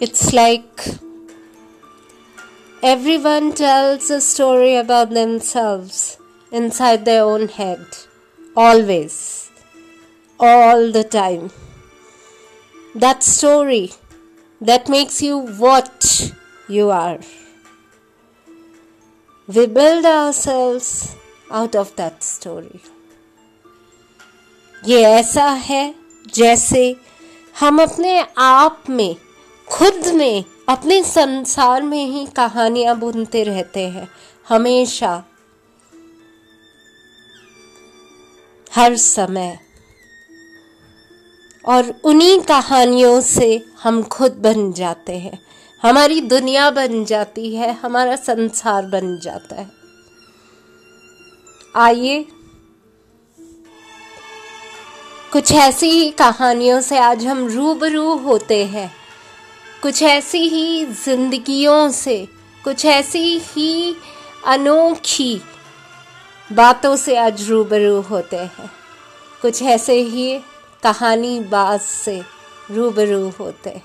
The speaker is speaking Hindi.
It's like everyone tells a story about themselves inside their own head, always, all the time. That story that makes you what you are. We build ourselves out of that story. ये ऐसा है जैसे हम अपने आप में खुद में, अपने संसार में ही कहानियाँ बुनते रहते हैं। हमेशा। हर समय। और उन्हीं कहानियों से हम खुद बन जाते हैं। हमारी दुनिया बन जाती है, हमारा संसार बन जाता है। आइए। कुछ ऐसी ही कहानियों से आज हम रूबरू होते हैं। कुछ ऐसी ही जिंदगियों से, कुछ ऐसी ही अनोखी बातों से आज रूबरू होते हैं। कुछ ऐसे ही कहानी बाज से रूबरू होते हैं।